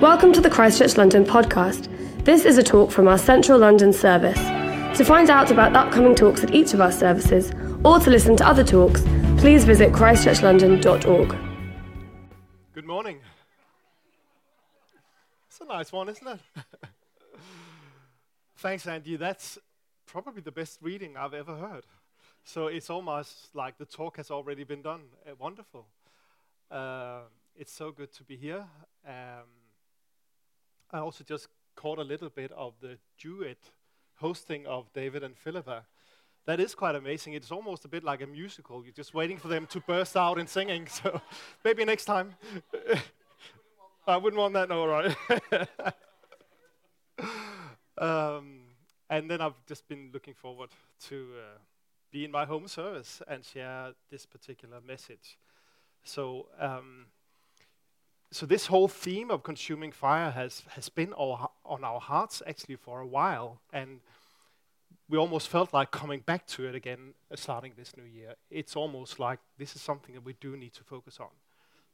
Welcome to the Christchurch London podcast. This is a talk from our Central London service. To find out about upcoming talks at each of our services, or to listen to other talks, please visit christchurchlondon.org. Good morning. It's a nice one, isn't it? Thanks, Andy. That's probably the best reading I've ever heard. So it's almost like the talk has already been done. Uh, wonderful. Uh, it's so good to be here. Um, I also just caught a little bit of the duet hosting of David and Philippa. That is quite amazing. It's almost a bit like a musical. You're just waiting for them to burst out in singing. So maybe next time. I wouldn't want that, no, right? um, and then I've just been looking forward to uh, be in my home service and share this particular message. So, um, so this whole theme of consuming fire has has been our, on our hearts actually for a while, and we almost felt like coming back to it again, uh, starting this new year. It's almost like this is something that we do need to focus on,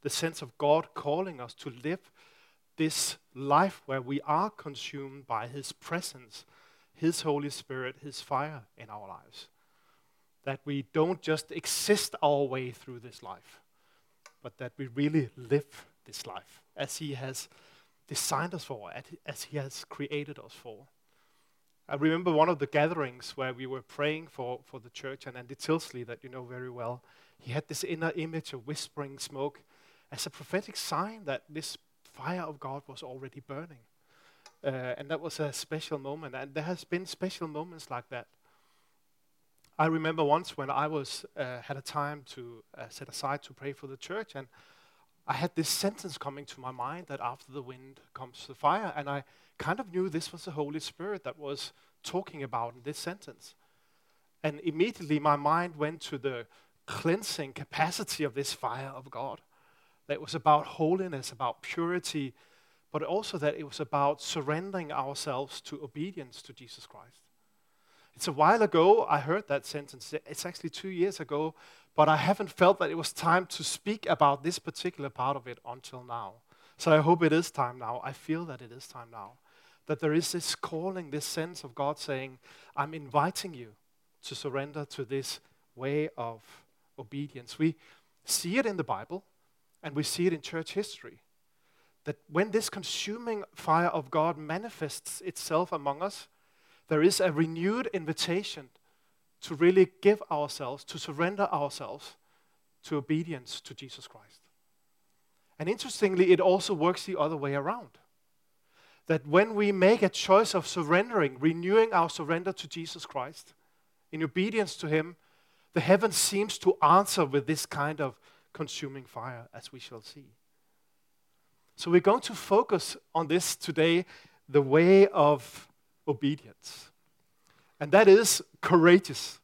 the sense of God calling us to live this life where we are consumed by His presence, His Holy Spirit, His fire in our lives. That we don't just exist our way through this life, but that we really live this life as He has designed us for, as He has created us for. I remember one of the gatherings where we were praying for, for the church, and Andy Tilsley, that you know very well, he had this inner image of whispering smoke as a prophetic sign that this fire of God was already burning. Uh, and that was a special moment, and there has been special moments like that. I remember once when I was uh, had a time to uh, set aside to pray for the church, and I had this sentence coming to my mind that after the wind comes the fire, and I kind of knew this was the Holy Spirit that was talking about in this sentence. And immediately my mind went to the cleansing capacity of this fire of God. That was about holiness, about purity, but also that it was about surrendering ourselves to obedience to Jesus Christ. It's a while ago I heard that sentence. It's actually two years ago, but I haven't felt that it was time to speak about this particular part of it until now. So I hope it is time now. I feel that it is time now. That there is this calling, this sense of God saying, I'm inviting you to surrender to this way of obedience. We see it in the Bible and we see it in church history. That when this consuming fire of God manifests itself among us, there is a renewed invitation to really give ourselves, to surrender ourselves to obedience to Jesus Christ. And interestingly, it also works the other way around. That when we make a choice of surrendering, renewing our surrender to Jesus Christ, in obedience to Him, the heavens seems to answer with this kind of consuming fire, as we shall see. So we're going to focus on this today, the way of obedience. And that is courageous.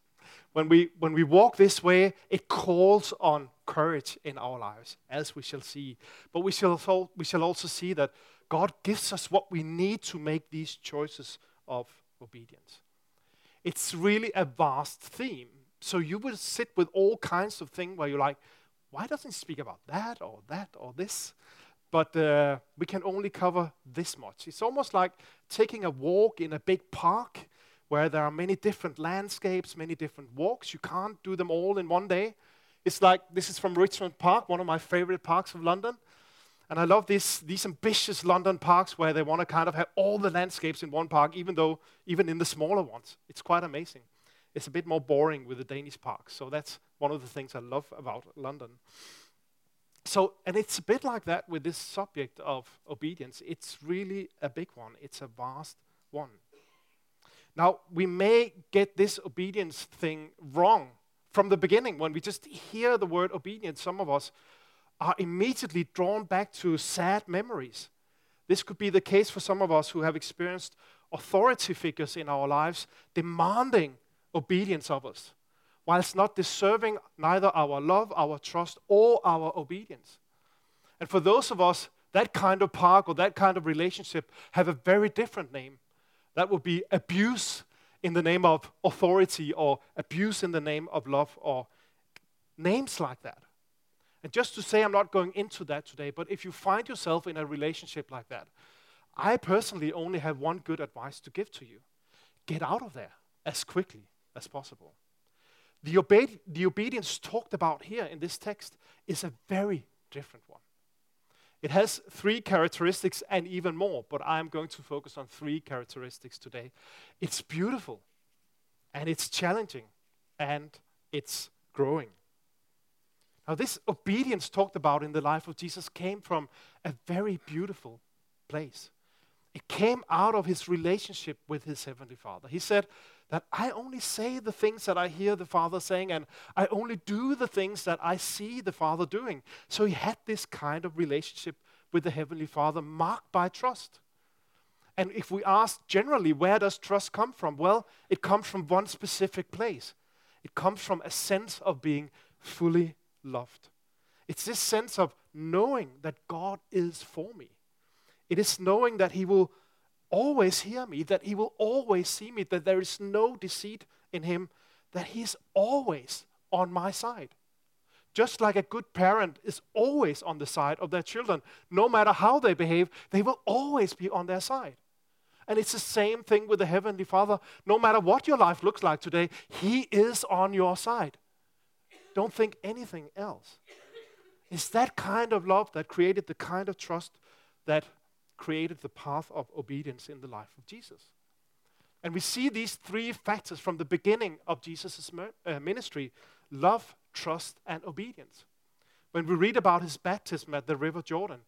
When we, when we walk this way, it calls on courage in our lives, as we shall see. But we shall, also, we shall also see that God gives us what we need to make these choices of obedience. It's really a vast theme. So you will sit with all kinds of things where you're like, why doesn't he speak about that or that or this? But uh, we can only cover this much. It's almost like taking a walk in a big park where there are many different landscapes, many different walks. You can't do them all in one day. It's like this is from Richmond Park, one of my favorite parks of London. And I love this, these ambitious London parks where they want to kind of have all the landscapes in one park, even though, even in the smaller ones, it's quite amazing. It's a bit more boring with the Danish parks. So that's one of the things I love about London. So, and it's a bit like that with this subject of obedience. It's really a big one, it's a vast one. Now, we may get this obedience thing wrong from the beginning. When we just hear the word obedience, some of us are immediately drawn back to sad memories. This could be the case for some of us who have experienced authority figures in our lives demanding obedience of us, whilst not deserving neither our love, our trust, or our obedience. And for those of us, that kind of park or that kind of relationship have a very different name. That would be abuse in the name of authority or abuse in the name of love or names like that. And just to say, I'm not going into that today, but if you find yourself in a relationship like that, I personally only have one good advice to give to you get out of there as quickly as possible. The, obe- the obedience talked about here in this text is a very different one. It has three characteristics and even more, but I'm going to focus on three characteristics today. It's beautiful, and it's challenging, and it's growing. Now, this obedience talked about in the life of Jesus came from a very beautiful place. It came out of his relationship with his heavenly Father. He said that I only say the things that I hear the Father saying, and I only do the things that I see the Father doing. So he had this kind of relationship with the heavenly Father marked by trust. And if we ask generally, where does trust come from? Well, it comes from one specific place. It comes from a sense of being fully loved. It's this sense of knowing that God is for me. It is knowing that He will always hear me, that He will always see me, that there is no deceit in Him, that He is always on my side. Just like a good parent is always on the side of their children, no matter how they behave, they will always be on their side. And it's the same thing with the Heavenly Father. No matter what your life looks like today, He is on your side. Don't think anything else. It's that kind of love that created the kind of trust that created the path of obedience in the life of Jesus. And we see these three factors from the beginning of Jesus' uh, ministry love, trust, and obedience. When we read about his baptism at the River Jordan,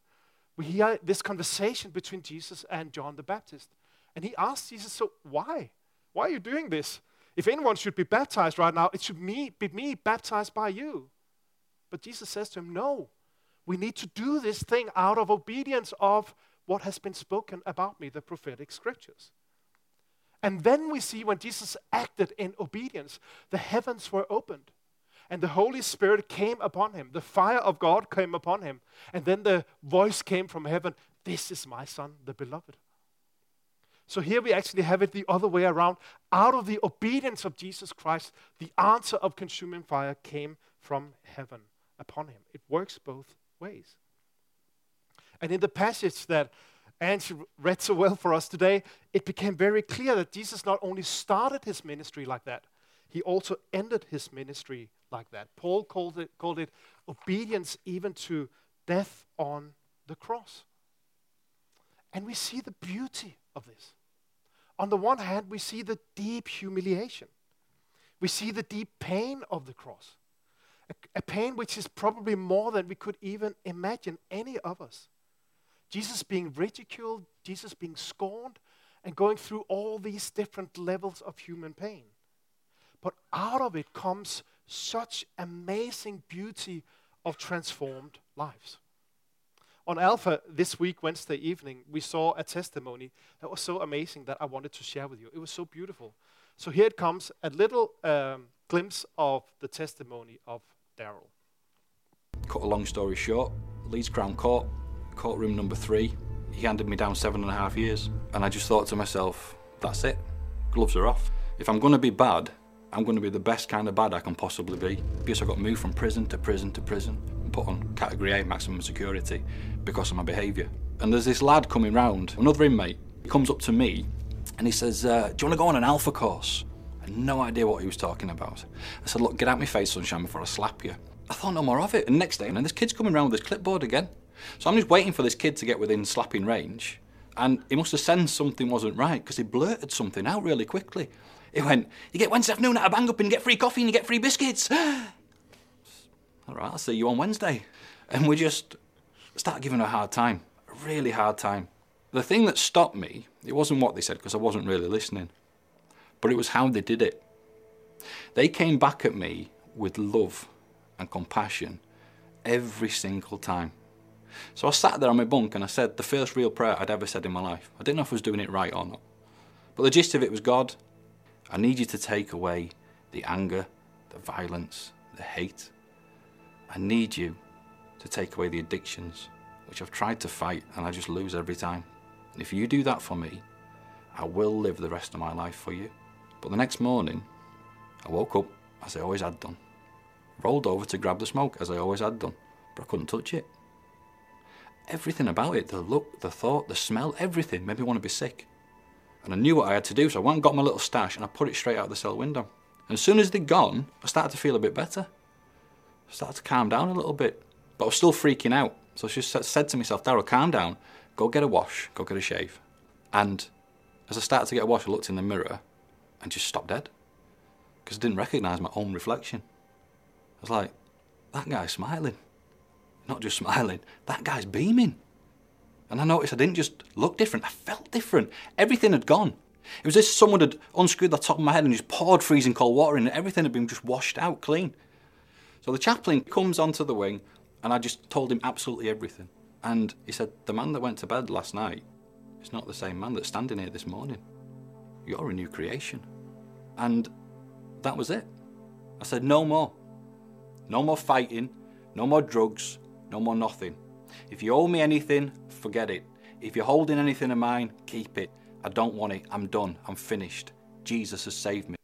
we hear this conversation between Jesus and John the Baptist. And he asks Jesus, So why? Why are you doing this? If anyone should be baptized right now, it should me, be me baptized by you. But Jesus says to him, No, we need to do this thing out of obedience of what has been spoken about me, the prophetic scriptures. And then we see when Jesus acted in obedience, the heavens were opened and the Holy Spirit came upon him. The fire of God came upon him. And then the voice came from heaven This is my Son, the beloved. So here we actually have it the other way around. Out of the obedience of Jesus Christ, the answer of consuming fire came from heaven upon him. It works both ways. And in the passage that Angie read so well for us today, it became very clear that Jesus not only started his ministry like that, he also ended his ministry like that. Paul called it, called it obedience even to death on the cross. And we see the beauty of this. On the one hand, we see the deep humiliation. We see the deep pain of the cross. A, a, pain which is probably more than we could even imagine, any of us. Jesus being ridiculed, Jesus being scorned, and going through all these different levels of human pain. But out of it comes such amazing beauty of transformed lives. On Alpha this week, Wednesday evening, we saw a testimony that was so amazing that I wanted to share with you. It was so beautiful. So here it comes a little um, glimpse of the testimony of Daryl. Cut a long story short, Leeds Crown Court, courtroom number three, he handed me down seven and a half years. And I just thought to myself, that's it, gloves are off. If I'm going to be bad, I'm going to be the best kind of bad I can possibly be. Because I got moved from prison to prison to prison and put on category A maximum security because of my behaviour. And there's this lad coming round, another inmate. He comes up to me and he says, uh, Do you want to go on an alpha course? I had no idea what he was talking about. I said, Look, get out my face, sunshine, before I slap you. I thought no more of it. And next day, and this kid's coming round with his clipboard again. So I'm just waiting for this kid to get within slapping range. And he must have sensed something wasn't right because he blurted something out really quickly. He went, You get Wednesday afternoon at a bang up and get free coffee and you get free biscuits. All right, I'll see you on Wednesday. And we just start giving her a hard time, a really hard time. The thing that stopped me, it wasn't what they said because I wasn't really listening, but it was how they did it. They came back at me with love and compassion every single time. So I sat there on my bunk and I said the first real prayer I'd ever said in my life. I didn't know if I was doing it right or not. But the gist of it was God, I need you to take away the anger, the violence, the hate. I need you to take away the addictions, which I've tried to fight and I just lose every time. And if you do that for me, I will live the rest of my life for you. But the next morning, I woke up as I always had done, rolled over to grab the smoke as I always had done, but I couldn't touch it. Everything about it, the look, the thought, the smell, everything made me want to be sick. And I knew what I had to do, so I went and got my little stash and I put it straight out the cell window. And as soon as they'd gone, I started to feel a bit better. I started to calm down a little bit, but I was still freaking out. So I just said to myself, Daryl, calm down, go get a wash, go get a shave. And as I started to get a wash, I looked in the mirror and just stopped dead because I didn't recognise my own reflection. I was like, that guy's smiling. Not just smiling, that guy's beaming. And I noticed I didn't just look different, I felt different. Everything had gone. It was as if someone had unscrewed the top of my head and just poured freezing cold water in, and everything had been just washed out clean. So the chaplain comes onto the wing, and I just told him absolutely everything. And he said, The man that went to bed last night is not the same man that's standing here this morning. You're a new creation. And that was it. I said, No more. No more fighting, no more drugs, no more nothing. If you owe me anything, forget it. If you're holding anything of mine, keep it. I don't want it. I'm done. I'm finished. Jesus has saved me.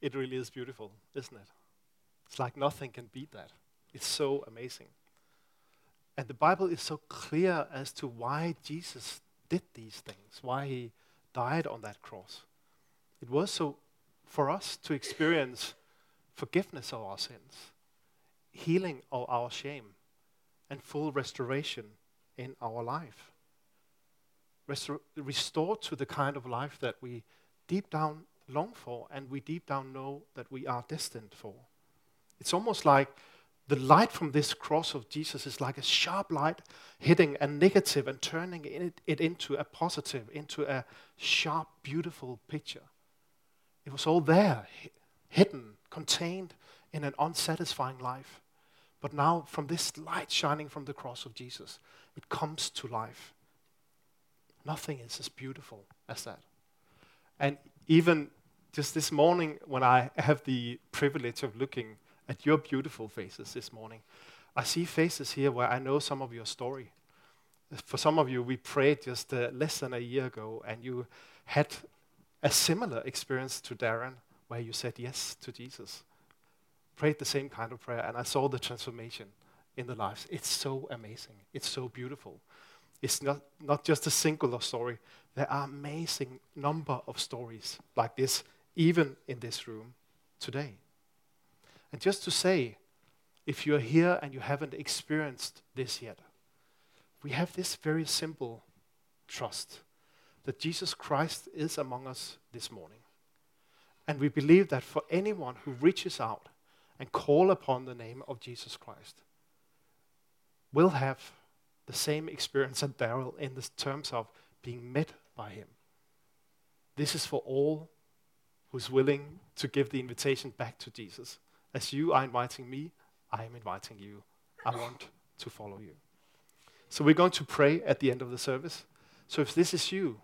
It really is beautiful, isn't it? It's like nothing can beat that. It's so amazing. And the Bible is so clear as to why Jesus did these things, why he died on that cross. It was so for us to experience forgiveness of our sins, healing of our shame, and full restoration in our life. Restor- restored to the kind of life that we deep down long for and we deep down know that we are destined for. It's almost like the light from this cross of Jesus is like a sharp light hitting a negative and turning it, it into a positive, into a sharp, beautiful picture. It was all there, hidden, contained in an unsatisfying life. But now, from this light shining from the cross of Jesus, it comes to life. Nothing is as beautiful as that. And even just this morning, when I have the privilege of looking at your beautiful faces this morning. I see faces here where I know some of your story. For some of you, we prayed just uh, less than a year ago, and you had a similar experience to Darren, where you said yes to Jesus. Prayed the same kind of prayer, and I saw the transformation in the lives. It's so amazing. It's so beautiful. It's not, not just a singular story. There are amazing number of stories like this, even in this room today. And just to say, if you're here and you haven't experienced this yet, we have this very simple trust that Jesus Christ is among us this morning. And we believe that for anyone who reaches out and call upon the name of Jesus Christ will have the same experience as Daryl in the terms of being met by him. This is for all who's willing to give the invitation back to Jesus. As you are inviting me, I am inviting you. I want to follow you. So we're going to pray at the end of the service. So if this is you,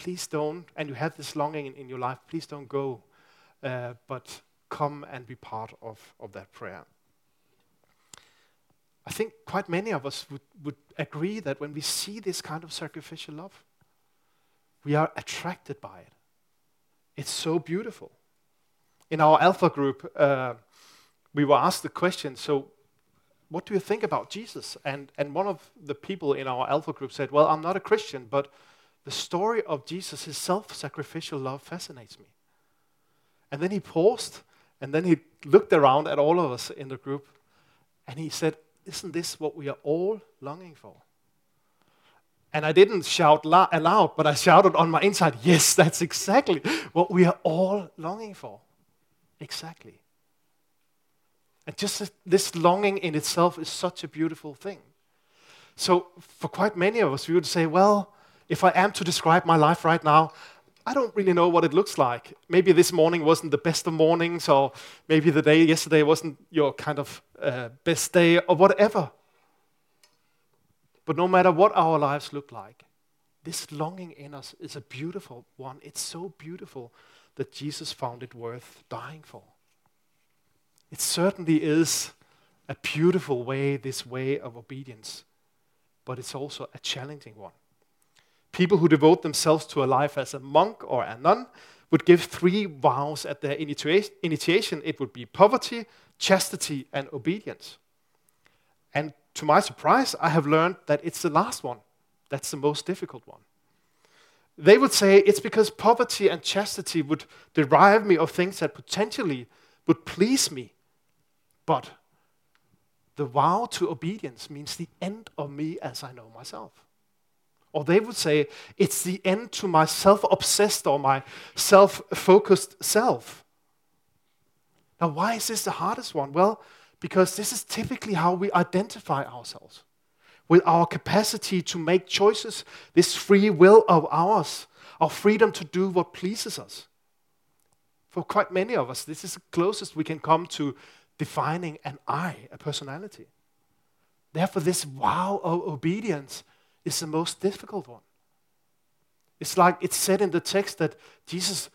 please don't, and you have this longing in, in your life, please don't go, uh, but come and be part of, of that prayer. I think quite many of us would, would agree that when we see this kind of sacrificial love, we are attracted by it. It's so beautiful. In our Alpha group, uh, we were asked the question, so what do you think about Jesus? And, and one of the people in our Alpha group said, well, I'm not a Christian, but the story of Jesus, his self sacrificial love, fascinates me. And then he paused, and then he looked around at all of us in the group, and he said, Isn't this what we are all longing for? And I didn't shout la- aloud, but I shouted on my inside, Yes, that's exactly what we are all longing for. Exactly. And just this longing in itself is such a beautiful thing. So, for quite many of us, we would say, well, if I am to describe my life right now, I don't really know what it looks like. Maybe this morning wasn't the best of mornings, or maybe the day yesterday wasn't your kind of uh, best day, or whatever. But no matter what our lives look like, this longing in us is a beautiful one. It's so beautiful that Jesus found it worth dying for. It certainly is a beautiful way, this way of obedience, but it's also a challenging one. People who devote themselves to a life as a monk or a nun would give three vows at their initiation. It would be poverty, chastity, and obedience. And to my surprise, I have learned that it's the last one that's the most difficult one. They would say it's because poverty and chastity would derive me of things that potentially would please me. But the vow to obedience means the end of me as I know myself. Or they would say it's the end to my self obsessed or my self focused self. Now, why is this the hardest one? Well, because this is typically how we identify ourselves with our capacity to make choices, this free will of ours, our freedom to do what pleases us. For quite many of us, this is the closest we can come to defining an I, a personality. Therefore, this vow of obedience is the most difficult one. It's like it's said in the text that Jesus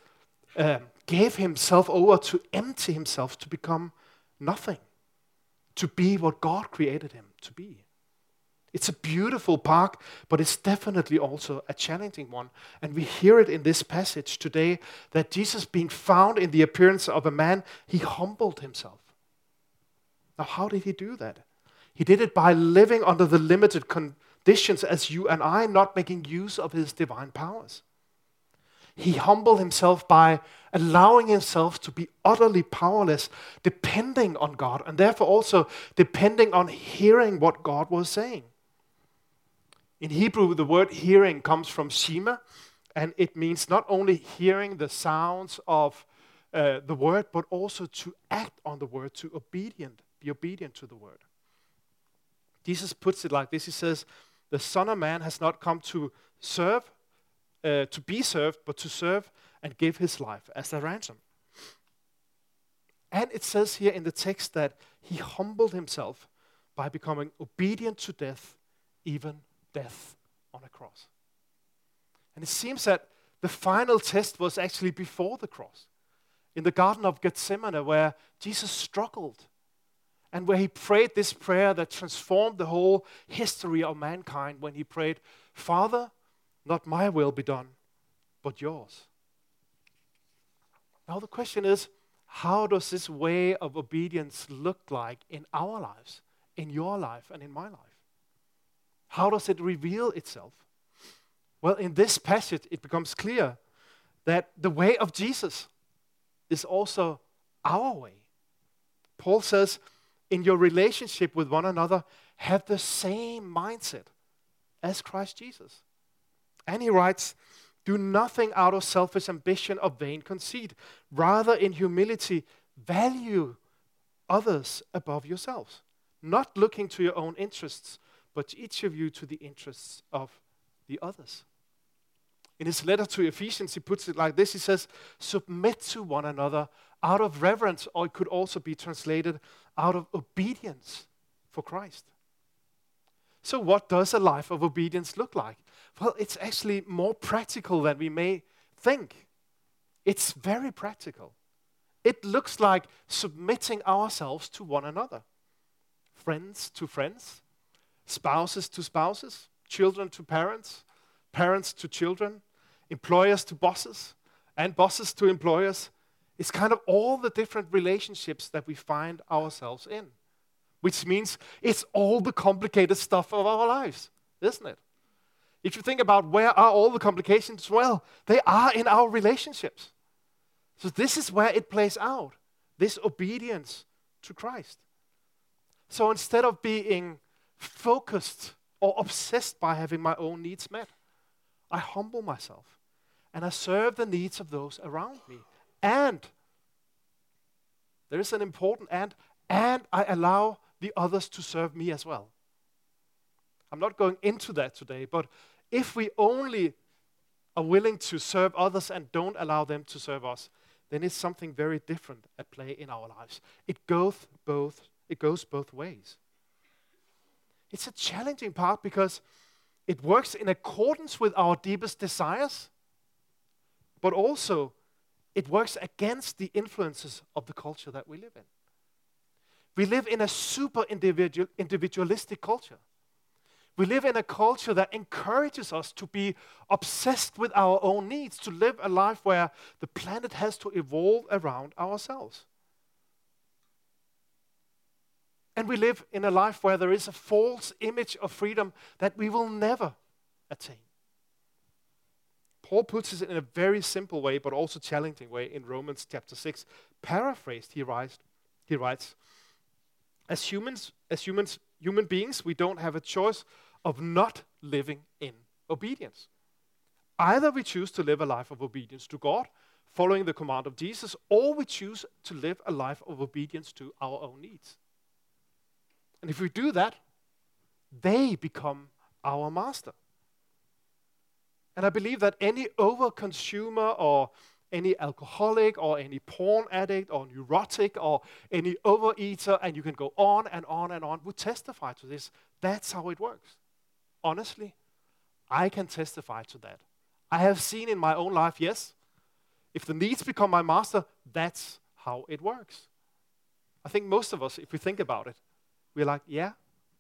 uh, gave himself over to empty himself to become nothing, to be what God created him to be. It's a beautiful park, but it's definitely also a challenging one. And we hear it in this passage today that Jesus, being found in the appearance of a man, he humbled himself. Now, how did he do that? He did it by living under the limited conditions as you and I, not making use of his divine powers. He humbled himself by allowing himself to be utterly powerless, depending on God, and therefore also depending on hearing what God was saying. In Hebrew, the word hearing comes from shema, and it means not only hearing the sounds of uh, the word, but also to act on the word, to obedient, be obedient to the word. Jesus puts it like this He says, The Son of Man has not come to serve, uh, to be served, but to serve and give his life as a ransom. And it says here in the text that he humbled himself by becoming obedient to death, even death on a cross. And it seems that the final test was actually before the cross, in the Garden of Gethsemane, where Jesus struggled and where he prayed this prayer that transformed the whole history of mankind when he prayed, Father, not my will be done, but yours. Now, the question is, how does this way of obedience look like in our lives, in your life, and in my life? How does it reveal itself? Well, in this passage, it becomes clear that the way of Jesus is also our way. Paul says, in your relationship with one another, have the same mindset as Christ Jesus. And he writes, do nothing out of selfish ambition or vain conceit. Rather, in humility, value others above yourselves, not looking to your own interests, but each of you to the interests of the others. In his letter to Ephesians, he puts it like this He says, Submit to one another out of reverence, or it could also be translated out of obedience for Christ. So, what does a life of obedience look like? Well, it's actually more practical than we may think. It's very practical. It looks like submitting ourselves to one another friends to friends, spouses to spouses, children to parents, parents to children, employers to bosses, and bosses to employers. It's kind of all the different relationships that we find ourselves in, which means it's all the complicated stuff of our lives, isn't it? If you think about where are all the complications, well, they are in our relationships. So this is where it plays out this obedience to Christ. So instead of being focused or obsessed by having my own needs met. I humble myself and I serve the needs of those around me. And there is an important and, and I allow the others to serve me as well. I'm not going into that today, but if we only are willing to serve others and don't allow them to serve us, then it's something very different at play in our lives. It goes both, it goes both ways. It's a challenging part because it works in accordance with our deepest desires, but also it works against the influences of the culture that we live in. We live in a super individual, individualistic culture. We live in a culture that encourages us to be obsessed with our own needs, to live a life where the planet has to evolve around ourselves. And we live in a life where there is a false image of freedom that we will never attain. Paul puts it in a very simple way, but also challenging way in Romans chapter 6. Paraphrased, he writes, he writes as humans, as humans, human beings, we don't have a choice of not living in obedience. Either we choose to live a life of obedience to God, following the command of Jesus, or we choose to live a life of obedience to our own needs. And if we do that, they become our master. And I believe that any overconsumer or any alcoholic or any porn addict or neurotic or any overeater, and you can go on and on and on, would testify to this. That's how it works. Honestly, I can testify to that. I have seen in my own life, yes, if the needs become my master, that's how it works. I think most of us, if we think about it, we're like, yeah,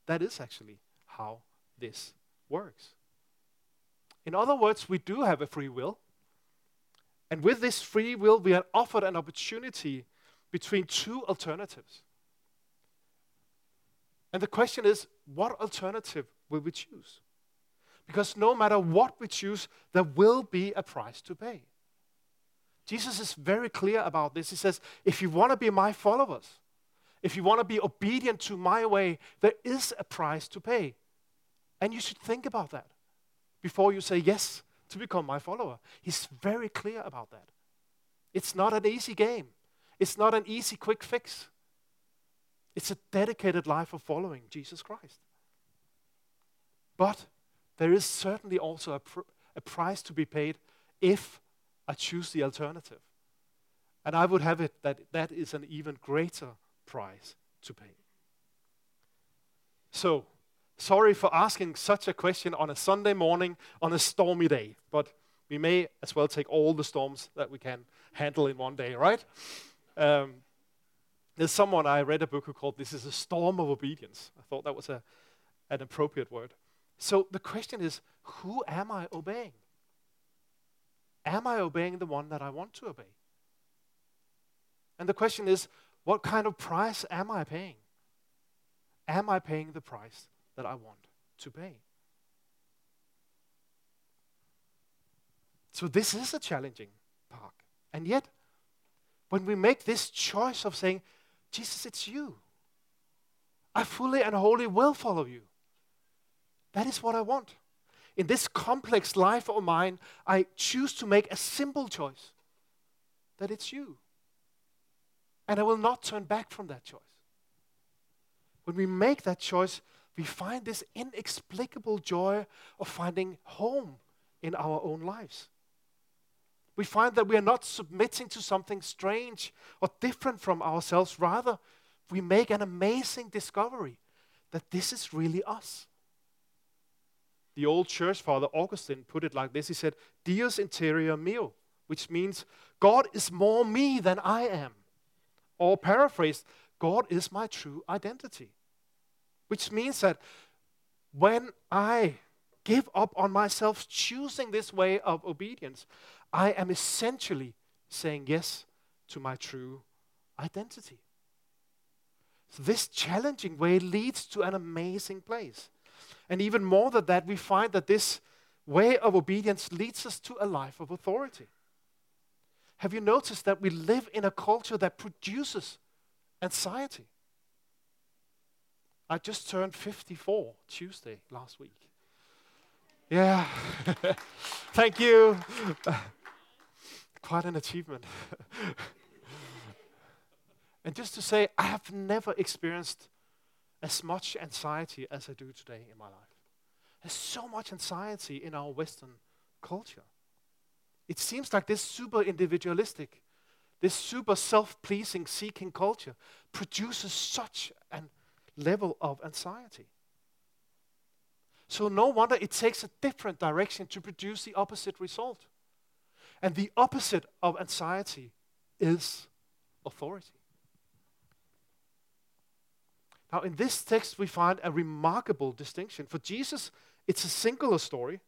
that is actually how this works. In other words, we do have a free will. And with this free will, we are offered an opportunity between two alternatives. And the question is, what alternative will we choose? Because no matter what we choose, there will be a price to pay. Jesus is very clear about this. He says, if you want to be my followers, if you want to be obedient to my way, there is a price to pay. And you should think about that before you say yes to become my follower. He's very clear about that. It's not an easy game, it's not an easy quick fix. It's a dedicated life of following Jesus Christ. But there is certainly also a, pr- a price to be paid if I choose the alternative. And I would have it that that is an even greater price to pay. So, sorry for asking such a question on a Sunday morning on a stormy day, but we may as well take all the storms that we can handle in one day, right? Um, there's someone I read a book who called This is a Storm of Obedience. I thought that was a, an appropriate word. So the question is who am I obeying? Am I obeying the one that I want to obey? And the question is what kind of price am I paying? Am I paying the price that I want to pay? So, this is a challenging part. And yet, when we make this choice of saying, Jesus, it's you, I fully and wholly will follow you, that is what I want. In this complex life of mine, I choose to make a simple choice that it's you. And I will not turn back from that choice. When we make that choice, we find this inexplicable joy of finding home in our own lives. We find that we are not submitting to something strange or different from ourselves. Rather, we make an amazing discovery that this is really us. The old church father Augustine put it like this He said, Deus interior meo, which means God is more me than I am. Or paraphrased, God is my true identity. Which means that when I give up on myself, choosing this way of obedience, I am essentially saying yes to my true identity. So this challenging way leads to an amazing place. And even more than that, we find that this way of obedience leads us to a life of authority. Have you noticed that we live in a culture that produces anxiety? I just turned 54 Tuesday last week. Yeah. Thank you. Quite an achievement. and just to say, I have never experienced as much anxiety as I do today in my life. There's so much anxiety in our Western culture. It seems like this super individualistic, this super self pleasing, seeking culture produces such a level of anxiety. So, no wonder it takes a different direction to produce the opposite result. And the opposite of anxiety is authority. Now, in this text, we find a remarkable distinction. For Jesus, it's a singular story,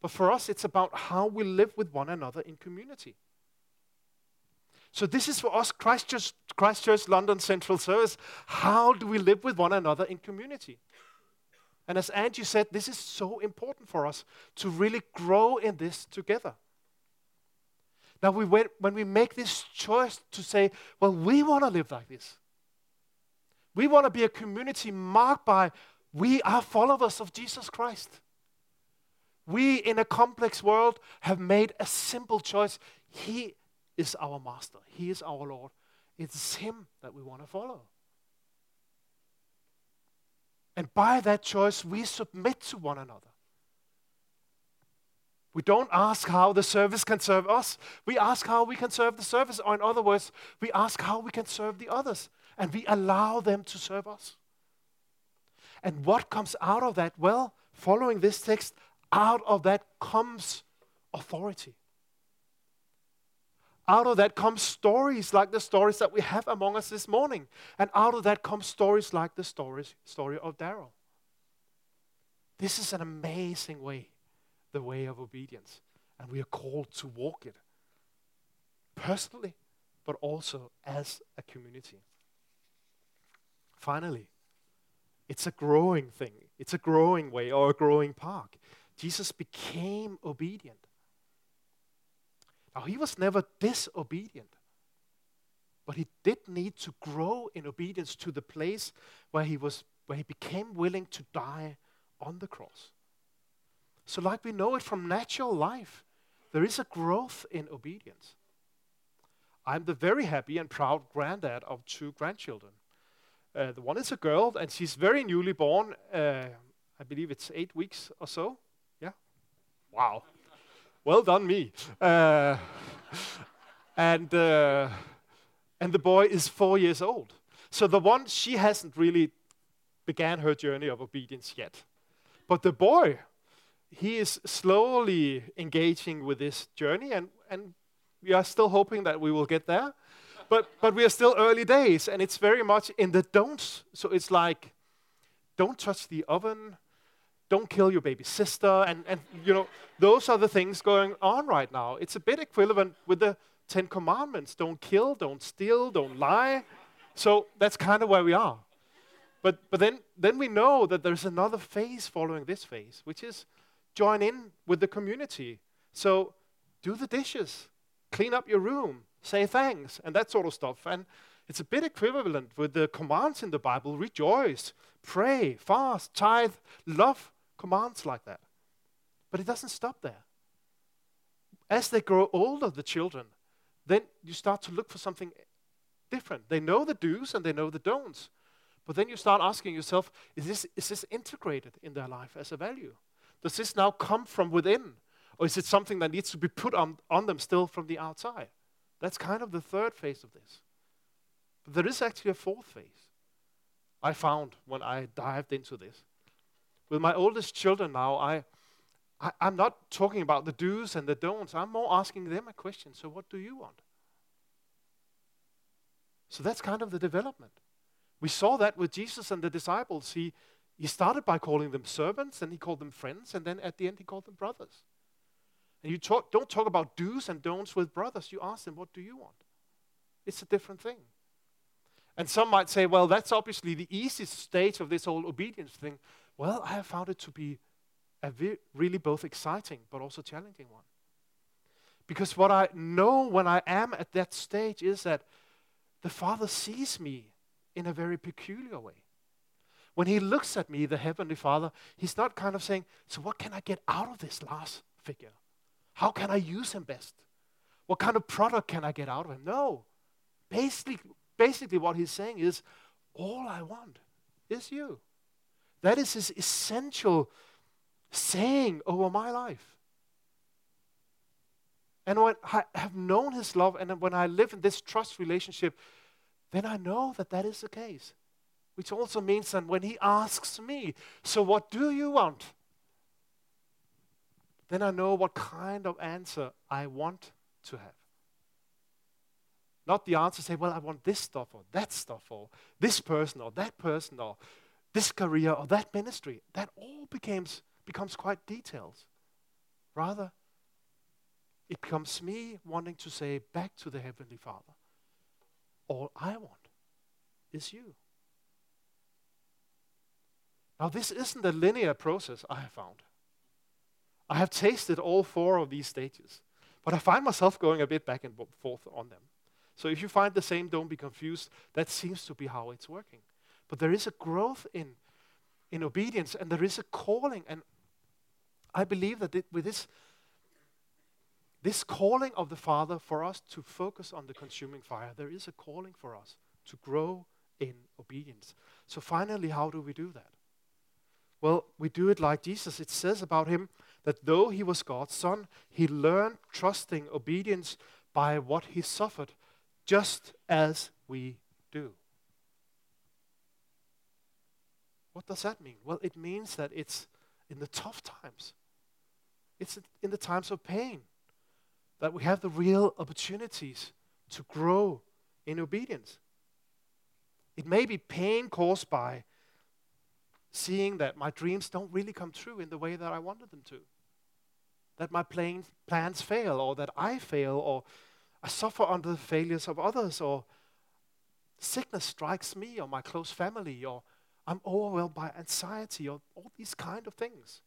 but for us, it's about how we live with one another in community. So, this is for us, Christchurch, Christchurch London Central Service. How do we live with one another in community? And as Angie said, this is so important for us to really grow in this together. Now, we wait, when we make this choice to say, well, we want to live like this, we want to be a community marked by we are followers of Jesus Christ. We, in a complex world, have made a simple choice. He is our master, He is our Lord. It's Him that we want to follow. And by that choice, we submit to one another. We don't ask how the service can serve us. We ask how we can serve the service. Or, in other words, we ask how we can serve the others. And we allow them to serve us. And what comes out of that? Well, following this text, out of that comes authority. Out of that comes stories like the stories that we have among us this morning. And out of that comes stories like the stories, story of Daryl. This is an amazing way, the way of obedience. And we are called to walk it personally, but also as a community. Finally, it's a growing thing, it's a growing way or a growing park. Jesus became obedient. Now, he was never disobedient, but he did need to grow in obedience to the place where he, was, where he became willing to die on the cross. So, like we know it from natural life, there is a growth in obedience. I'm the very happy and proud granddad of two grandchildren. Uh, the one is a girl, and she's very newly born. Uh, I believe it's eight weeks or so. Yeah? Wow. Well done, me. Uh, and, uh, and the boy is four years old. So the one, she hasn't really began her journey of obedience yet. But the boy, he is slowly engaging with this journey, and, and we are still hoping that we will get there. But, but we are still early days, and it's very much in the don'ts. So it's like, don't touch the oven, don't kill your baby sister, and, and you know, those are the things going on right now. It's a bit equivalent with the Ten Commandments don't kill, don't steal, don't lie. So that's kind of where we are. But, but then, then we know that there's another phase following this phase, which is join in with the community. So do the dishes, clean up your room, say thanks, and that sort of stuff. And it's a bit equivalent with the commands in the Bible rejoice, pray, fast, tithe, love commands like that. But it doesn't stop there. As they grow older, the children, then you start to look for something different. They know the do's and they know the don'ts. But then you start asking yourself, is this, is this integrated in their life as a value? Does this now come from within? Or is it something that needs to be put on, on them still from the outside? That's kind of the third phase of this. But there is actually a fourth phase I found when I dived into this. With my oldest children now, I, I, am not talking about the do's and the don'ts. I'm more asking them a question. So, what do you want? So, that's kind of the development. We saw that with Jesus and the disciples. He, he started by calling them servants, and he called them friends, and then at the end, he called them brothers. And you talk, don't talk about do's and don'ts with brothers. You ask them, what do you want? It's a different thing. And some might say, well, that's obviously the easiest stage of this whole obedience thing. Well, I have found it to be a really both exciting but also challenging one. Because what I know when I am at that stage is that the Father sees me in a very peculiar way. When He looks at me, the Heavenly Father, He's not kind of saying, So, what can I get out of this last figure? How can I use him best? What kind of product can I get out of him? No. Basically, basically what he's saying is, all I want is you. That is his essential saying over my life. And when I have known his love and when I live in this trust relationship, then I know that that is the case. Which also means that when he asks me, So what do you want? then I know what kind of answer I want to have. Not the answer say, well, I want this stuff or that stuff or this person or that person or this career or that ministry. That all becomes, becomes quite detailed. Rather, it becomes me wanting to say back to the Heavenly Father, all I want is you. Now, this isn't a linear process I have found. I have tasted all four of these stages, but I find myself going a bit back and forth on them. So if you find the same, don't be confused. That seems to be how it's working. But there is a growth in, in obedience, and there is a calling. And I believe that it, with this, this calling of the Father for us to focus on the consuming fire, there is a calling for us to grow in obedience. So finally, how do we do that? Well, we do it like Jesus. It says about him that though he was God's son, he learned trusting obedience by what he suffered, just as we do. What does that mean? Well, it means that it's in the tough times, it's in the times of pain that we have the real opportunities to grow in obedience. It may be pain caused by seeing that my dreams don't really come true in the way that I wanted them to. That my plans fail, or that I fail, or I suffer under the failures of others, or sickness strikes me or my close family, or I'm overwhelmed by anxiety, or all these kind of things.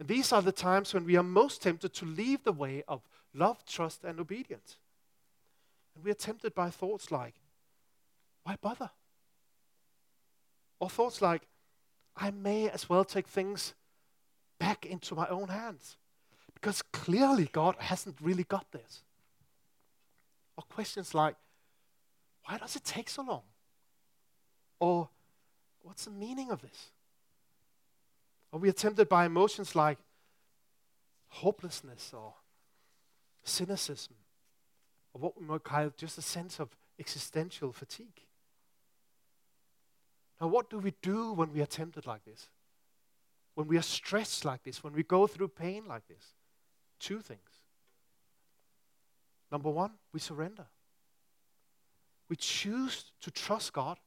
And these are the times when we are most tempted to leave the way of love, trust, and obedience. And we are tempted by thoughts like, why bother? Or thoughts like, I may as well take things back into my own hands. Because clearly God hasn't really got this. Or questions like, why does it take so long? Or what's the meaning of this? Are we tempted by emotions like hopelessness or cynicism, or what we might call just a sense of existential fatigue. Now, what do we do when we are tempted like this? When we are stressed like this? When we go through pain like this? Two things. Number one, we surrender. We choose to trust God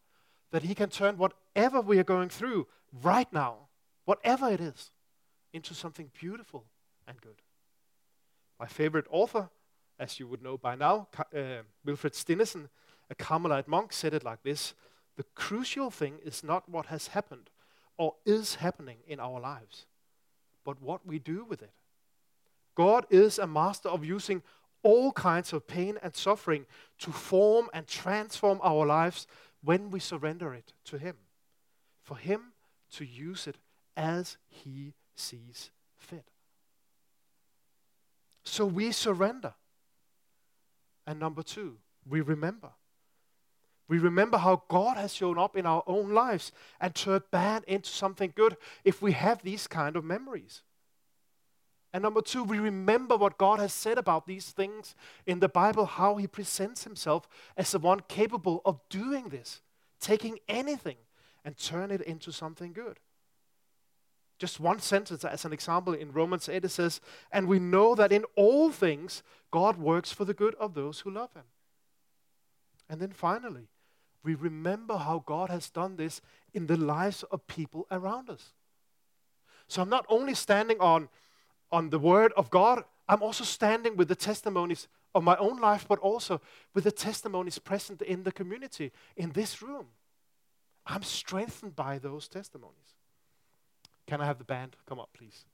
that He can turn whatever we are going through right now, whatever it is, into something beautiful and good. My favorite author, as you would know by now, uh, Wilfrid Stinissen, a Carmelite monk, said it like this the crucial thing is not what has happened or is happening in our lives, but what we do with it. God is a master of using all kinds of pain and suffering to form and transform our lives when we surrender it to Him. For Him to use it as He sees fit. So we surrender. And number two, we remember. We remember how God has shown up in our own lives and turned bad into something good if we have these kind of memories. And number two, we remember what God has said about these things in the Bible, how He presents Himself as the one capable of doing this, taking anything and turn it into something good. Just one sentence as an example in Romans 8 it says, And we know that in all things God works for the good of those who love Him. And then finally, we remember how God has done this in the lives of people around us. So I'm not only standing on, on the Word of God, I'm also standing with the testimonies of my own life, but also with the testimonies present in the community, in this room. I'm strengthened by those testimonies. Can I have the band come up, please?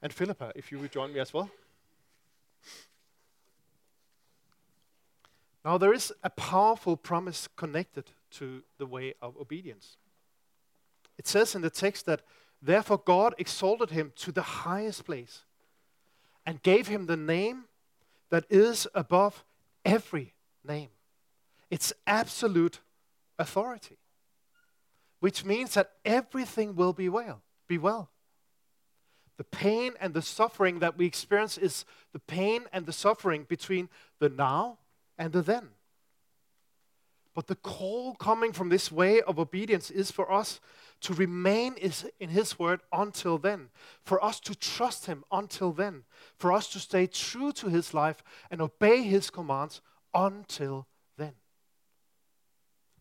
And Philippa, if you would join me as well. Now, there is a powerful promise connected to the way of obedience. It says in the text that, therefore, God exalted him to the highest place and gave him the name that is above every name. It's absolute authority, which means that everything will be well. Be well. The pain and the suffering that we experience is the pain and the suffering between the now and the then. But the call coming from this way of obedience is for us to remain in His word until then, for us to trust Him until then, for us to stay true to His life and obey His commands until then.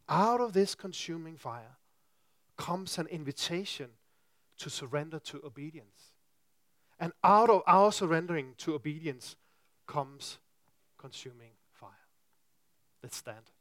Out of this consuming fire comes an invitation to surrender to obedience. And out of our surrendering to obedience comes consuming fire. Let's stand.